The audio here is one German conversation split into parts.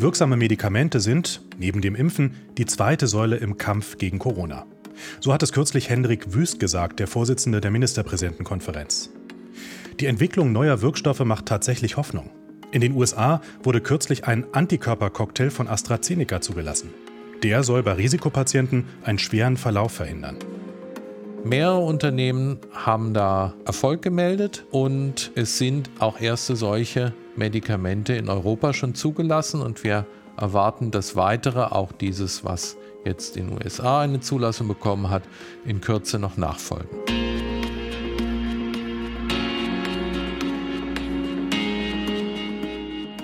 Wirksame Medikamente sind, neben dem Impfen, die zweite Säule im Kampf gegen Corona. So hat es kürzlich Hendrik Wüst gesagt, der Vorsitzende der Ministerpräsidentenkonferenz. Die Entwicklung neuer Wirkstoffe macht tatsächlich Hoffnung. In den USA wurde kürzlich ein Antikörpercocktail von AstraZeneca zugelassen. Der soll bei Risikopatienten einen schweren Verlauf verhindern. Mehrere Unternehmen haben da Erfolg gemeldet und es sind auch erste solche Medikamente in Europa schon zugelassen und wir erwarten, dass weitere, auch dieses, was jetzt in den USA eine Zulassung bekommen hat, in Kürze noch nachfolgen.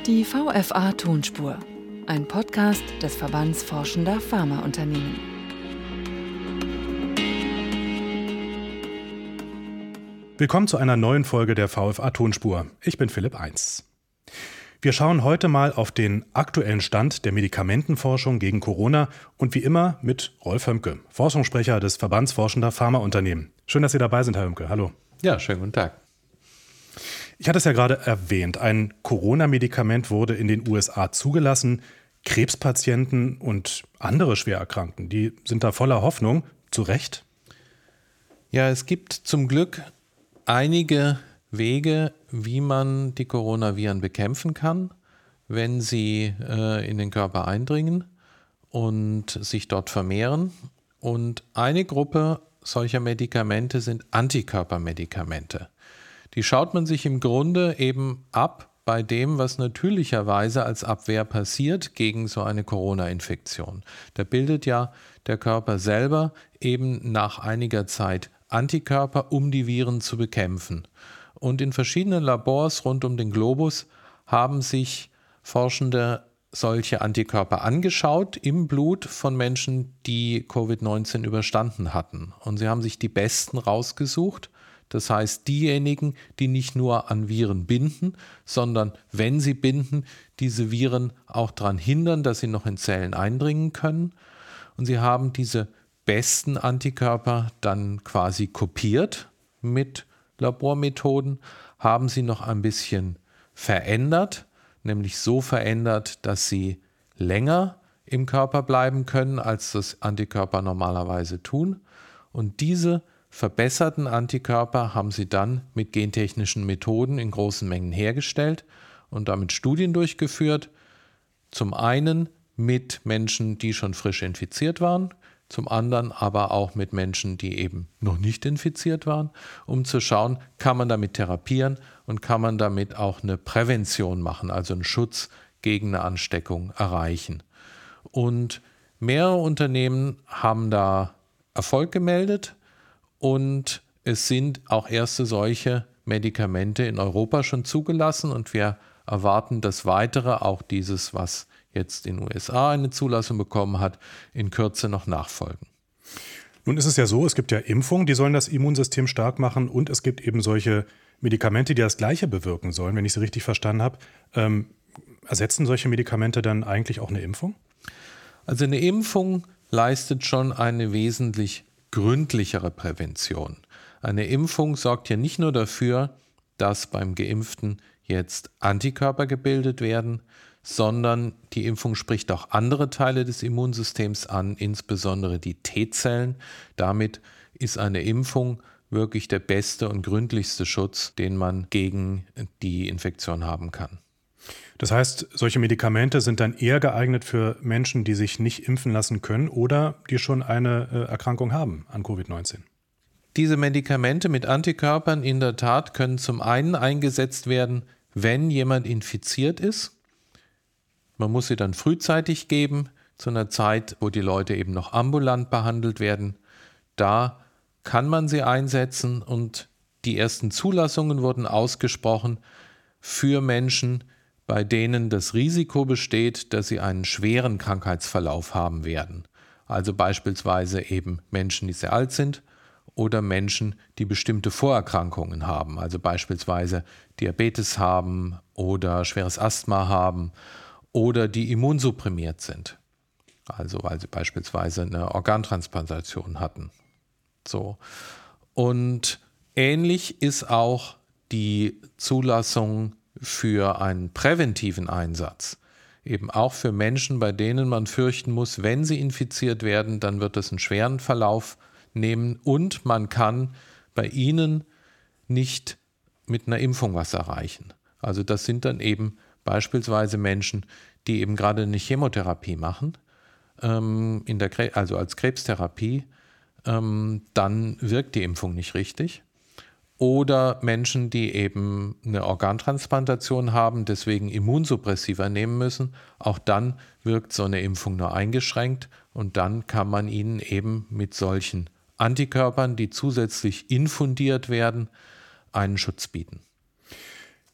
Die VFA Tonspur, ein Podcast des Verbands Forschender Pharmaunternehmen. Willkommen zu einer neuen Folge der VFA Tonspur. Ich bin Philipp Eins. Wir schauen heute mal auf den aktuellen Stand der Medikamentenforschung gegen Corona und wie immer mit Rolf Hömke, Forschungssprecher des Verbands Forschender Pharmaunternehmen. Schön, dass Sie dabei sind, Herr Hömke. Hallo. Ja, schönen guten Tag. Ich hatte es ja gerade erwähnt, ein Corona-Medikament wurde in den USA zugelassen. Krebspatienten und andere Schwererkrankten, die sind da voller Hoffnung, zu Recht. Ja, es gibt zum Glück einige Wege, wie man die Coronaviren bekämpfen kann, wenn sie äh, in den Körper eindringen und sich dort vermehren. Und eine Gruppe solcher Medikamente sind Antikörpermedikamente. Die schaut man sich im Grunde eben ab bei dem, was natürlicherweise als Abwehr passiert gegen so eine Corona-Infektion. Da bildet ja der Körper selber eben nach einiger Zeit Antikörper, um die Viren zu bekämpfen. Und in verschiedenen Labors rund um den Globus haben sich Forschende solche Antikörper angeschaut im Blut von Menschen, die Covid-19 überstanden hatten. Und sie haben sich die besten rausgesucht das heißt, diejenigen, die nicht nur an Viren binden, sondern wenn sie binden, diese Viren auch daran hindern, dass sie noch in Zellen eindringen können. Und sie haben diese besten Antikörper dann quasi kopiert mit Labormethoden, haben sie noch ein bisschen verändert, nämlich so verändert, dass sie länger im Körper bleiben können, als das Antikörper normalerweise tun. Und diese verbesserten Antikörper haben sie dann mit gentechnischen Methoden in großen Mengen hergestellt und damit Studien durchgeführt. Zum einen mit Menschen, die schon frisch infiziert waren, zum anderen aber auch mit Menschen, die eben noch nicht infiziert waren, um zu schauen, kann man damit therapieren und kann man damit auch eine Prävention machen, also einen Schutz gegen eine Ansteckung erreichen. Und mehrere Unternehmen haben da Erfolg gemeldet. Und es sind auch erste solche Medikamente in Europa schon zugelassen und wir erwarten, dass weitere, auch dieses, was jetzt in den USA eine Zulassung bekommen hat, in Kürze noch nachfolgen. Nun ist es ja so, es gibt ja Impfungen, die sollen das Immunsystem stark machen und es gibt eben solche Medikamente, die das Gleiche bewirken sollen, wenn ich sie richtig verstanden habe. Ähm, ersetzen solche Medikamente dann eigentlich auch eine Impfung? Also eine Impfung leistet schon eine wesentlich gründlichere Prävention. Eine Impfung sorgt ja nicht nur dafür, dass beim Geimpften jetzt Antikörper gebildet werden, sondern die Impfung spricht auch andere Teile des Immunsystems an, insbesondere die T-Zellen. Damit ist eine Impfung wirklich der beste und gründlichste Schutz, den man gegen die Infektion haben kann. Das heißt, solche Medikamente sind dann eher geeignet für Menschen, die sich nicht impfen lassen können oder die schon eine äh, Erkrankung haben an Covid-19. Diese Medikamente mit Antikörpern in der Tat können zum einen eingesetzt werden, wenn jemand infiziert ist. Man muss sie dann frühzeitig geben, zu einer Zeit, wo die Leute eben noch ambulant behandelt werden. Da kann man sie einsetzen und die ersten Zulassungen wurden ausgesprochen für Menschen, bei denen das Risiko besteht, dass sie einen schweren Krankheitsverlauf haben werden. Also beispielsweise eben Menschen, die sehr alt sind oder Menschen, die bestimmte Vorerkrankungen haben, also beispielsweise Diabetes haben oder schweres Asthma haben oder die immunsupprimiert sind. Also weil sie beispielsweise eine Organtransplantation hatten. So. Und ähnlich ist auch die Zulassung für einen präventiven Einsatz eben auch für Menschen, bei denen man fürchten muss, wenn sie infiziert werden, dann wird es einen schweren Verlauf nehmen und man kann bei ihnen nicht mit einer Impfung was erreichen. Also das sind dann eben beispielsweise Menschen, die eben gerade eine Chemotherapie machen, ähm, in der, also als Krebstherapie, ähm, dann wirkt die Impfung nicht richtig. Oder Menschen, die eben eine Organtransplantation haben, deswegen Immunsuppressiva nehmen müssen. Auch dann wirkt so eine Impfung nur eingeschränkt und dann kann man ihnen eben mit solchen Antikörpern, die zusätzlich infundiert werden, einen Schutz bieten.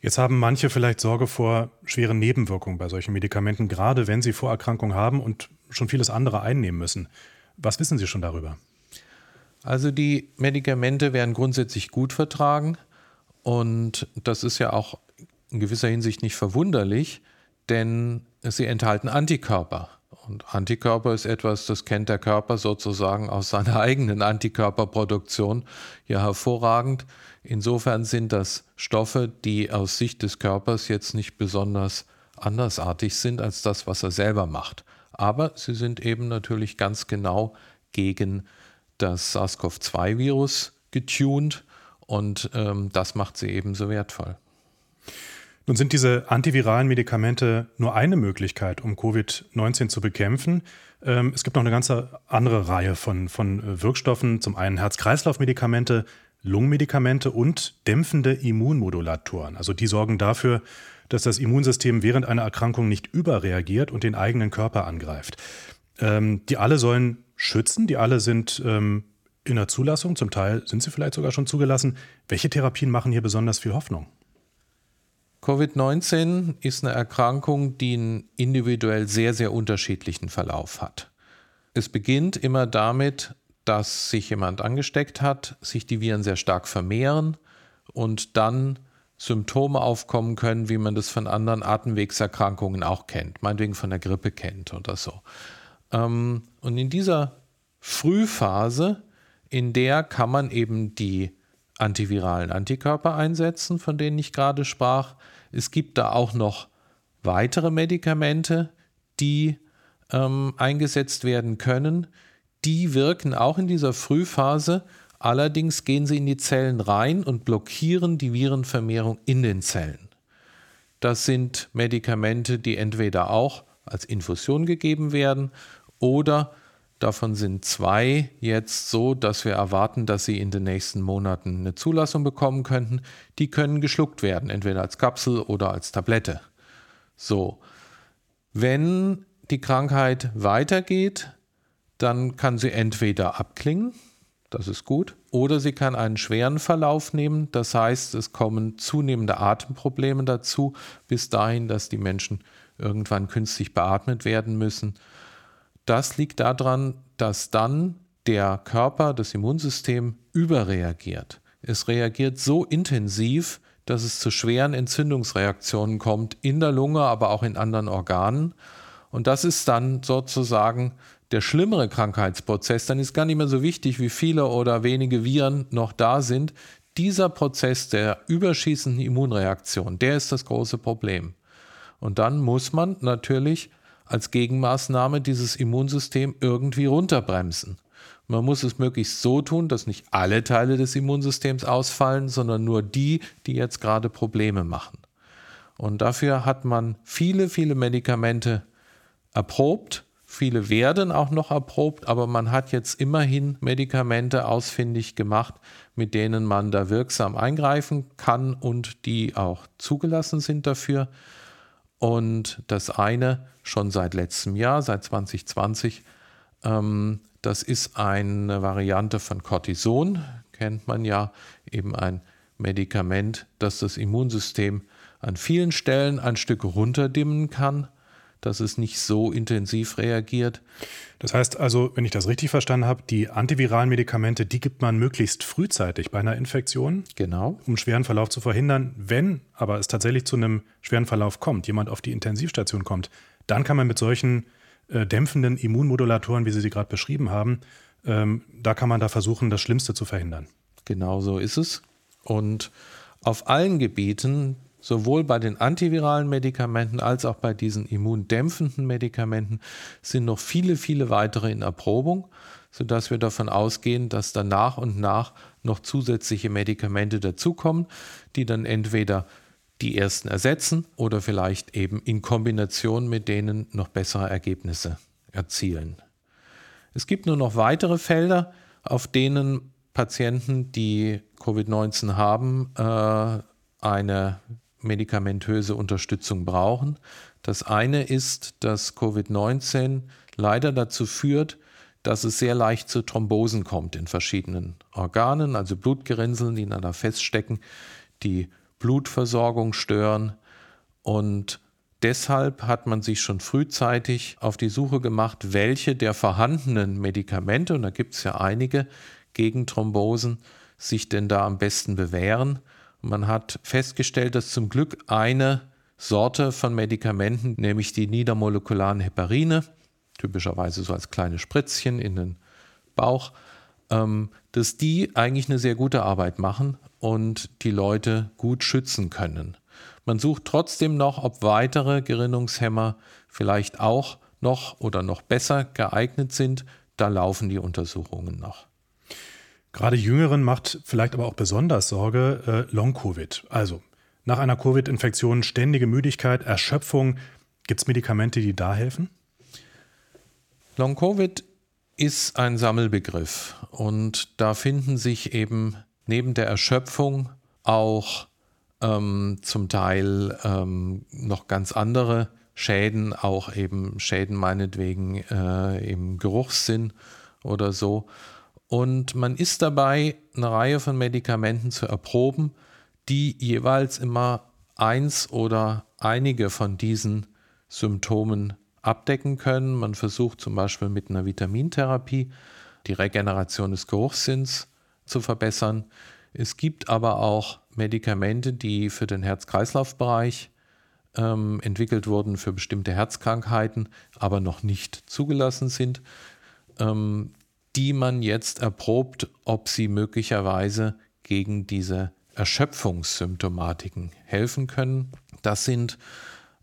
Jetzt haben manche vielleicht Sorge vor schweren Nebenwirkungen bei solchen Medikamenten, gerade wenn sie Vorerkrankungen haben und schon vieles andere einnehmen müssen. Was wissen Sie schon darüber? Also die Medikamente werden grundsätzlich gut vertragen und das ist ja auch in gewisser Hinsicht nicht verwunderlich, denn sie enthalten Antikörper. Und Antikörper ist etwas, das kennt der Körper sozusagen aus seiner eigenen Antikörperproduktion ja hervorragend. Insofern sind das Stoffe, die aus Sicht des Körpers jetzt nicht besonders andersartig sind als das, was er selber macht. Aber sie sind eben natürlich ganz genau gegen das SARS-CoV-2-Virus getuned und ähm, das macht sie eben so wertvoll. Nun sind diese antiviralen Medikamente nur eine Möglichkeit, um Covid-19 zu bekämpfen. Ähm, es gibt noch eine ganze andere Reihe von, von äh, Wirkstoffen. Zum einen Herz-Kreislauf-Medikamente, Lungenmedikamente und dämpfende Immunmodulatoren. Also die sorgen dafür, dass das Immunsystem während einer Erkrankung nicht überreagiert und den eigenen Körper angreift. Ähm, die alle sollen schützen, die alle sind ähm, in der Zulassung, zum Teil sind sie vielleicht sogar schon zugelassen. Welche Therapien machen hier besonders viel Hoffnung? Covid-19 ist eine Erkrankung, die einen individuell sehr, sehr unterschiedlichen Verlauf hat. Es beginnt immer damit, dass sich jemand angesteckt hat, sich die Viren sehr stark vermehren und dann Symptome aufkommen können, wie man das von anderen Atemwegserkrankungen auch kennt, meinetwegen von der Grippe kennt oder so. Ähm, und in dieser Frühphase, in der kann man eben die antiviralen Antikörper einsetzen, von denen ich gerade sprach. Es gibt da auch noch weitere Medikamente, die ähm, eingesetzt werden können. Die wirken auch in dieser Frühphase, allerdings gehen sie in die Zellen rein und blockieren die Virenvermehrung in den Zellen. Das sind Medikamente, die entweder auch als Infusion gegeben werden oder davon sind zwei jetzt so, dass wir erwarten, dass sie in den nächsten Monaten eine Zulassung bekommen könnten. Die können geschluckt werden, entweder als Kapsel oder als Tablette. So, wenn die Krankheit weitergeht, dann kann sie entweder abklingen, das ist gut, oder sie kann einen schweren Verlauf nehmen, das heißt, es kommen zunehmende Atemprobleme dazu, bis dahin, dass die Menschen irgendwann künstlich beatmet werden müssen das liegt daran, dass dann der Körper, das Immunsystem überreagiert. Es reagiert so intensiv, dass es zu schweren Entzündungsreaktionen kommt, in der Lunge, aber auch in anderen Organen. Und das ist dann sozusagen der schlimmere Krankheitsprozess. Dann ist gar nicht mehr so wichtig, wie viele oder wenige Viren noch da sind. Dieser Prozess der überschießenden Immunreaktion, der ist das große Problem. Und dann muss man natürlich als Gegenmaßnahme dieses Immunsystem irgendwie runterbremsen. Man muss es möglichst so tun, dass nicht alle Teile des Immunsystems ausfallen, sondern nur die, die jetzt gerade Probleme machen. Und dafür hat man viele, viele Medikamente erprobt. Viele werden auch noch erprobt, aber man hat jetzt immerhin Medikamente ausfindig gemacht, mit denen man da wirksam eingreifen kann und die auch zugelassen sind dafür. Und das eine schon seit letztem Jahr, seit 2020, ähm, das ist eine Variante von Cortison, kennt man ja, eben ein Medikament, das das Immunsystem an vielen Stellen ein Stück runterdimmen kann dass es nicht so intensiv reagiert. Das heißt also, wenn ich das richtig verstanden habe, die antiviralen Medikamente, die gibt man möglichst frühzeitig bei einer Infektion. Genau. Um schweren Verlauf zu verhindern. Wenn aber es tatsächlich zu einem schweren Verlauf kommt, jemand auf die Intensivstation kommt, dann kann man mit solchen äh, dämpfenden Immunmodulatoren, wie Sie sie gerade beschrieben haben, ähm, da kann man da versuchen, das Schlimmste zu verhindern. Genau so ist es. Und auf allen Gebieten sowohl bei den antiviralen Medikamenten als auch bei diesen immundämpfenden Medikamenten sind noch viele, viele weitere in Erprobung, sodass wir davon ausgehen, dass dann nach und nach noch zusätzliche Medikamente dazukommen, die dann entweder die ersten ersetzen oder vielleicht eben in Kombination mit denen noch bessere Ergebnisse erzielen. Es gibt nur noch weitere Felder, auf denen Patienten, die Covid-19 haben, äh, eine medikamentöse Unterstützung brauchen. Das eine ist, dass Covid-19 leider dazu führt, dass es sehr leicht zu Thrombosen kommt in verschiedenen Organen, also Blutgerinnseln, die ineinander feststecken, die Blutversorgung stören. Und deshalb hat man sich schon frühzeitig auf die Suche gemacht, welche der vorhandenen Medikamente, und da gibt es ja einige gegen Thrombosen, sich denn da am besten bewähren. Man hat festgestellt, dass zum Glück eine Sorte von Medikamenten, nämlich die niedermolekularen Heparine, typischerweise so als kleine Spritzchen in den Bauch, ähm, dass die eigentlich eine sehr gute Arbeit machen und die Leute gut schützen können. Man sucht trotzdem noch, ob weitere Gerinnungshemmer vielleicht auch noch oder noch besser geeignet sind. Da laufen die Untersuchungen noch. Gerade Jüngeren macht vielleicht aber auch besonders Sorge äh, Long-Covid. Also nach einer Covid-Infektion ständige Müdigkeit, Erschöpfung. Gibt es Medikamente, die da helfen? Long-Covid ist ein Sammelbegriff und da finden sich eben neben der Erschöpfung auch ähm, zum Teil ähm, noch ganz andere Schäden, auch eben Schäden meinetwegen äh, im Geruchssinn oder so. Und man ist dabei, eine Reihe von Medikamenten zu erproben, die jeweils immer eins oder einige von diesen Symptomen abdecken können. Man versucht zum Beispiel mit einer Vitamintherapie die Regeneration des Geruchssinns zu verbessern. Es gibt aber auch Medikamente, die für den Herz-Kreislauf-Bereich ähm, entwickelt wurden, für bestimmte Herzkrankheiten, aber noch nicht zugelassen sind. Ähm, die man jetzt erprobt, ob sie möglicherweise gegen diese Erschöpfungssymptomatiken helfen können. Das sind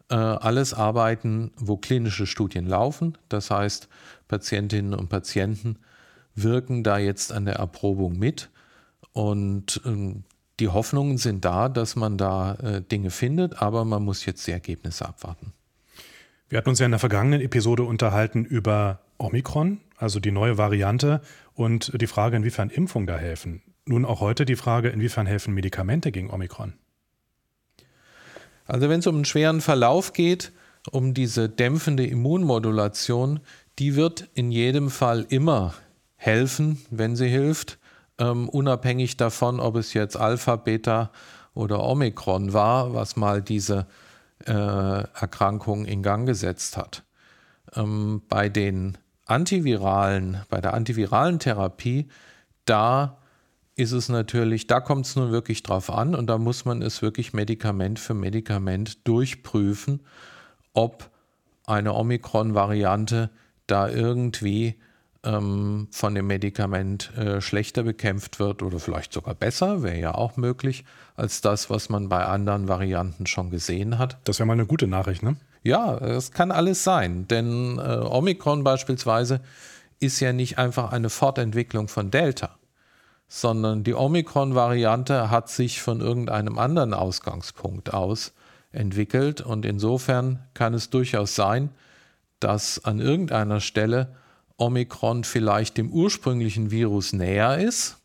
äh, alles Arbeiten, wo klinische Studien laufen. Das heißt, Patientinnen und Patienten wirken da jetzt an der Erprobung mit. Und äh, die Hoffnungen sind da, dass man da äh, Dinge findet, aber man muss jetzt die Ergebnisse abwarten. Wir hatten uns ja in der vergangenen Episode unterhalten über Omikron, also die neue Variante, und die Frage, inwiefern Impfungen da helfen. Nun auch heute die Frage, inwiefern helfen Medikamente gegen Omikron? Also wenn es um einen schweren Verlauf geht, um diese dämpfende Immunmodulation, die wird in jedem Fall immer helfen, wenn sie hilft, ähm, unabhängig davon, ob es jetzt Alpha, Beta oder Omikron war, was mal diese äh, Erkrankung in Gang gesetzt hat. Ähm, bei den antiviralen, bei der antiviralen Therapie, da ist es natürlich, da kommt es nun wirklich drauf an und da muss man es wirklich Medikament für Medikament durchprüfen, ob eine Omikron-Variante da irgendwie ähm, von dem Medikament äh, schlechter bekämpft wird oder vielleicht sogar besser, wäre ja auch möglich, als das, was man bei anderen Varianten schon gesehen hat. Das wäre mal eine gute Nachricht, ne? Ja, es kann alles sein, denn äh, Omikron beispielsweise ist ja nicht einfach eine Fortentwicklung von Delta, sondern die Omikron-Variante hat sich von irgendeinem anderen Ausgangspunkt aus entwickelt und insofern kann es durchaus sein, dass an irgendeiner Stelle Omikron vielleicht dem ursprünglichen Virus näher ist,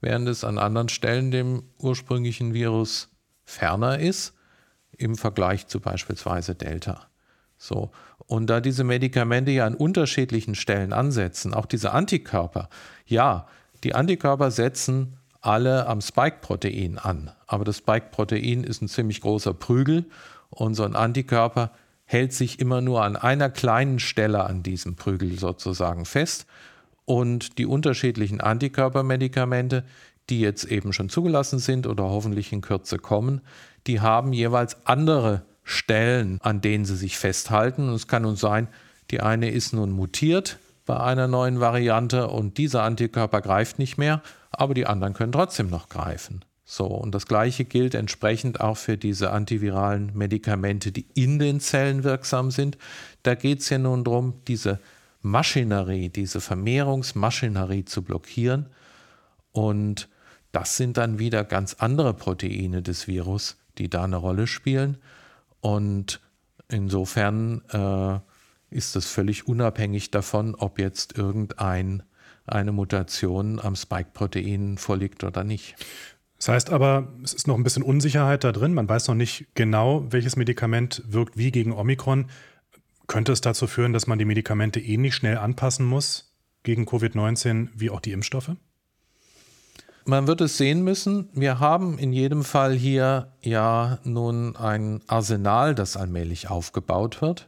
während es an anderen Stellen dem ursprünglichen Virus ferner ist im Vergleich zu beispielsweise Delta. So. Und da diese Medikamente ja an unterschiedlichen Stellen ansetzen, auch diese Antikörper, ja, die Antikörper setzen alle am Spike-Protein an. Aber das Spike-Protein ist ein ziemlich großer Prügel und so ein Antikörper hält sich immer nur an einer kleinen Stelle an diesem Prügel sozusagen fest. Und die unterschiedlichen Antikörpermedikamente, die jetzt eben schon zugelassen sind oder hoffentlich in Kürze kommen, die haben jeweils andere Stellen, an denen sie sich festhalten. Und es kann nun sein, die eine ist nun mutiert bei einer neuen Variante und dieser Antikörper greift nicht mehr, aber die anderen können trotzdem noch greifen. So, und das gleiche gilt entsprechend auch für diese antiviralen Medikamente, die in den Zellen wirksam sind. Da geht es ja nun darum, diese Maschinerie, diese Vermehrungsmaschinerie zu blockieren. Und das sind dann wieder ganz andere Proteine des Virus, die da eine Rolle spielen. Und insofern äh, ist es völlig unabhängig davon, ob jetzt irgendeine Mutation am Spike-Protein vorliegt oder nicht. Das heißt aber, es ist noch ein bisschen Unsicherheit da drin. Man weiß noch nicht genau, welches Medikament wirkt wie gegen Omikron. Könnte es dazu führen, dass man die Medikamente ähnlich schnell anpassen muss gegen Covid-19 wie auch die Impfstoffe? Man wird es sehen müssen. Wir haben in jedem Fall hier ja nun ein Arsenal, das allmählich aufgebaut wird.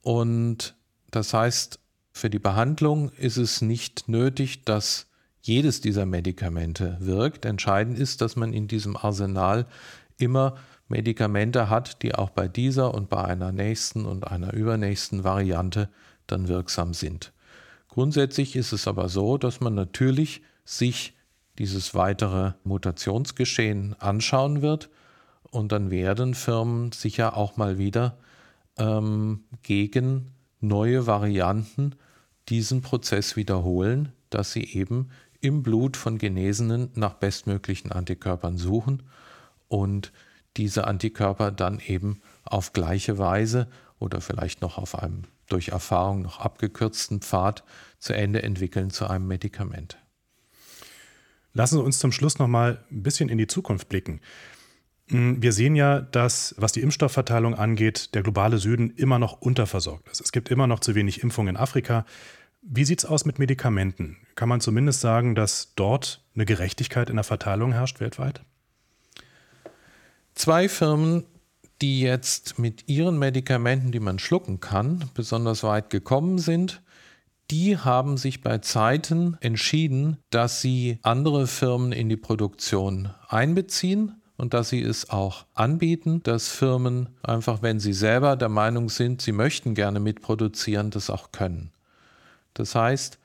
Und das heißt, für die Behandlung ist es nicht nötig, dass jedes dieser Medikamente wirkt. Entscheidend ist, dass man in diesem Arsenal immer Medikamente hat, die auch bei dieser und bei einer nächsten und einer übernächsten Variante dann wirksam sind. Grundsätzlich ist es aber so, dass man natürlich sich dieses weitere Mutationsgeschehen anschauen wird und dann werden Firmen sicher auch mal wieder ähm, gegen neue Varianten diesen Prozess wiederholen, dass sie eben im Blut von Genesenen nach bestmöglichen Antikörpern suchen und diese Antikörper dann eben auf gleiche Weise oder vielleicht noch auf einem durch Erfahrung noch abgekürzten Pfad zu Ende entwickeln zu einem Medikament. Lassen Sie uns zum Schluss noch mal ein bisschen in die Zukunft blicken. Hm, wir sehen ja, dass, was die Impfstoffverteilung angeht, der globale Süden immer noch unterversorgt ist. Es gibt immer noch zu wenig Impfungen in Afrika. Wie sieht es aus mit Medikamenten? Kann man zumindest sagen, dass dort eine Gerechtigkeit in der Verteilung herrscht weltweit? Zwei Firmen, die jetzt mit ihren Medikamenten, die man schlucken kann, besonders weit gekommen sind, die haben sich bei Zeiten entschieden, dass sie andere Firmen in die Produktion einbeziehen und dass sie es auch anbieten, dass Firmen einfach, wenn sie selber der Meinung sind, sie möchten gerne mitproduzieren, das auch können. Das heißt,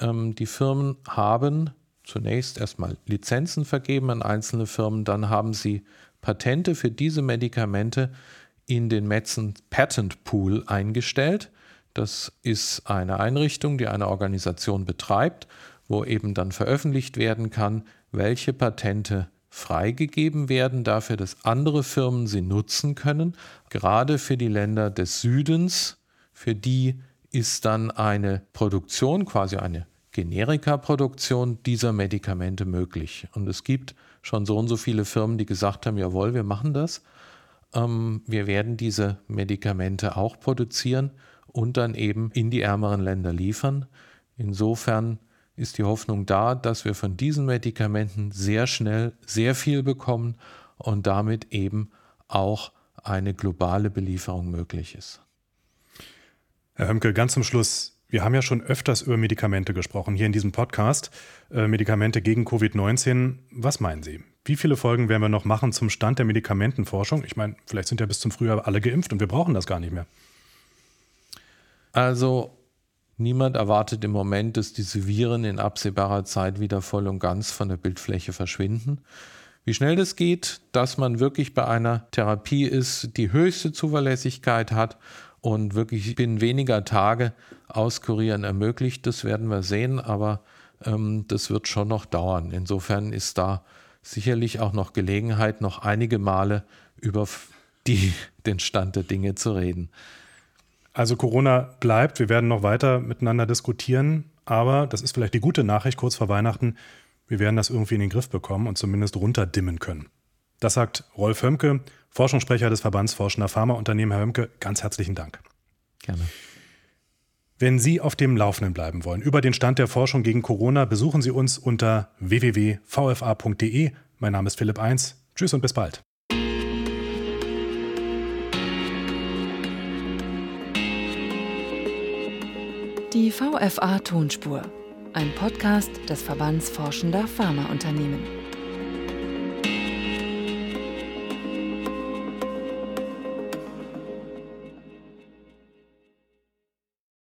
ähm, die Firmen haben zunächst erstmal Lizenzen vergeben an einzelne Firmen, dann haben sie Patente für diese Medikamente in den Metzen Patent Pool eingestellt. Das ist eine Einrichtung, die eine Organisation betreibt, wo eben dann veröffentlicht werden kann, welche Patente freigegeben werden dafür, dass andere Firmen sie nutzen können, gerade für die Länder des Südens, für die ist dann eine Produktion, quasi eine Generika-Produktion dieser Medikamente möglich. Und es gibt schon so und so viele Firmen, die gesagt haben, jawohl, wir machen das. Ähm, wir werden diese Medikamente auch produzieren und dann eben in die ärmeren Länder liefern. Insofern ist die Hoffnung da, dass wir von diesen Medikamenten sehr schnell sehr viel bekommen und damit eben auch eine globale Belieferung möglich ist. Herr Hömke, ganz zum Schluss. Wir haben ja schon öfters über Medikamente gesprochen, hier in diesem Podcast. Äh, Medikamente gegen Covid-19. Was meinen Sie? Wie viele Folgen werden wir noch machen zum Stand der Medikamentenforschung? Ich meine, vielleicht sind ja bis zum Frühjahr alle geimpft und wir brauchen das gar nicht mehr. Also, niemand erwartet im Moment, dass diese Viren in absehbarer Zeit wieder voll und ganz von der Bildfläche verschwinden. Wie schnell das geht, dass man wirklich bei einer Therapie ist, die höchste Zuverlässigkeit hat und wirklich binnen weniger Tage auskurieren ermöglicht. Das werden wir sehen, aber ähm, das wird schon noch dauern. Insofern ist da sicherlich auch noch Gelegenheit, noch einige Male über die, den Stand der Dinge zu reden. Also Corona bleibt, wir werden noch weiter miteinander diskutieren, aber das ist vielleicht die gute Nachricht kurz vor Weihnachten, wir werden das irgendwie in den Griff bekommen und zumindest runterdimmen können. Das sagt Rolf Hömke, Forschungssprecher des Verbands Forschender Pharmaunternehmen. Herr Hömke, ganz herzlichen Dank. Gerne. Wenn Sie auf dem Laufenden bleiben wollen über den Stand der Forschung gegen Corona, besuchen Sie uns unter www.vfa.de. Mein Name ist Philipp Eins. Tschüss und bis bald. Die VFA Tonspur, ein Podcast des Verbands Forschender Pharmaunternehmen.